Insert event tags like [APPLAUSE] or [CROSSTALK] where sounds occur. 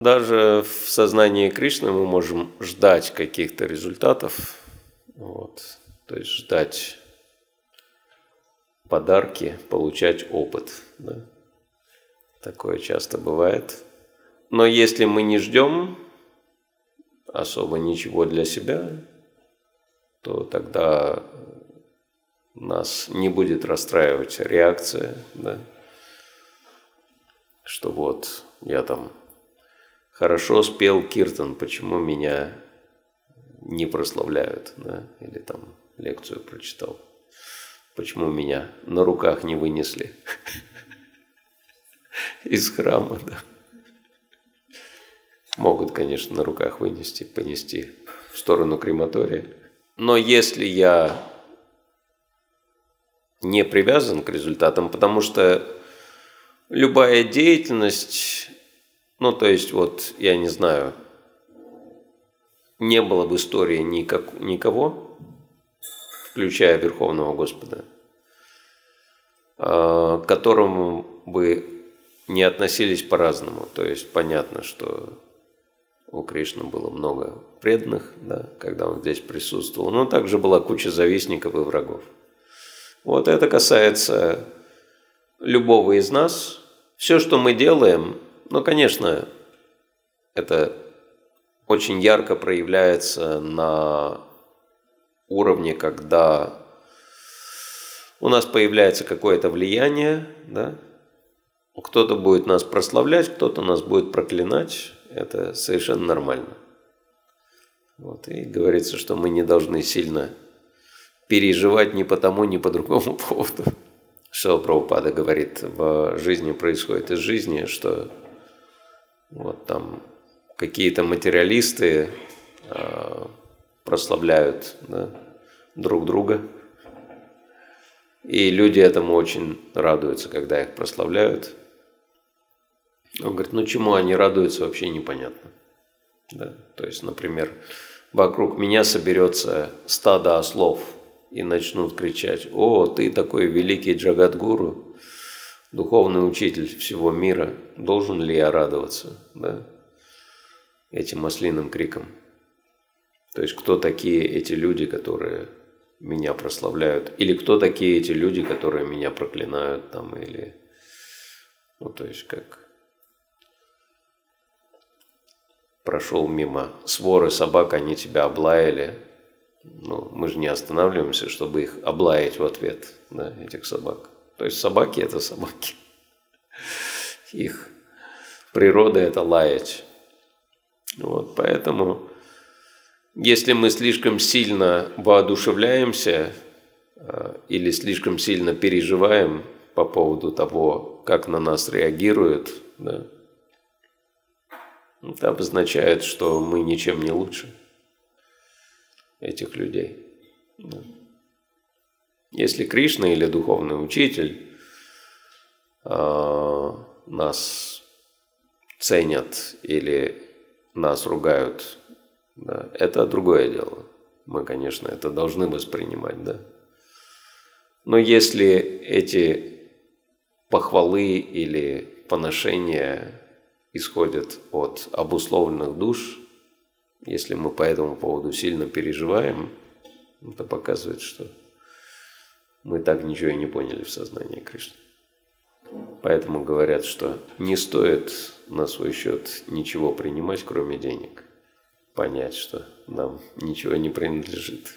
Даже в сознании Кришны мы можем ждать каких-то результатов, вот, то есть ждать подарки, получать опыт. Да? Такое часто бывает. Но если мы не ждем особо ничего для себя, то тогда нас не будет расстраивать реакция, да? что вот я там хорошо спел Киртон, почему меня не прославляют, да? или там лекцию прочитал, почему меня на руках не вынесли [LAUGHS] из храма, да. Могут, конечно, на руках вынести, понести в сторону крематория. Но если я не привязан к результатам, потому что любая деятельность, ну то есть вот, я не знаю, не было в истории никак, никого, включая Верховного Господа, а, к которому бы не относились по-разному. То есть понятно, что у Кришны было много преданных, да, когда он здесь присутствовал, но также была куча завистников и врагов. Вот это касается любого из нас. Все, что мы делаем, ну, конечно, это очень ярко проявляется на уровне, когда у нас появляется какое-то влияние, да, кто-то будет нас прославлять, кто-то нас будет проклинать, это совершенно нормально. Вот, и говорится, что мы не должны сильно переживать ни по тому, ни по другому поводу. Что Прабхупада говорит, в жизни происходит из жизни, что вот там какие-то материалисты э, прославляют да, друг друга, и люди этому очень радуются, когда их прославляют. Он говорит, ну чему они радуются, вообще непонятно. Да? То есть, например, вокруг меня соберется стадо ослов – и начнут кричать, «О, ты такой великий Джагадгуру, духовный учитель всего мира, должен ли я радоваться?» да? Этим ослиным криком. То есть, кто такие эти люди, которые меня прославляют? Или кто такие эти люди, которые меня проклинают там, или... Ну, то есть, как прошел мимо своры собак, они тебя облаяли, ну, мы же не останавливаемся, чтобы их облаять в ответ, да, этих собак. То есть собаки – это собаки. Их природа – это лаять. Вот, поэтому, если мы слишком сильно воодушевляемся э, или слишком сильно переживаем по поводу того, как на нас реагируют, да, это обозначает, что мы ничем не лучше этих людей. Если Кришна или духовный учитель э, нас ценят или нас ругают, да, это другое дело. Мы, конечно, это должны воспринимать, да. Но если эти похвалы или поношения исходят от обусловленных душ, если мы по этому поводу сильно переживаем, это показывает, что мы так ничего и не поняли в сознании Кришны. Поэтому говорят, что не стоит на свой счет ничего принимать, кроме денег. Понять, что нам ничего не принадлежит.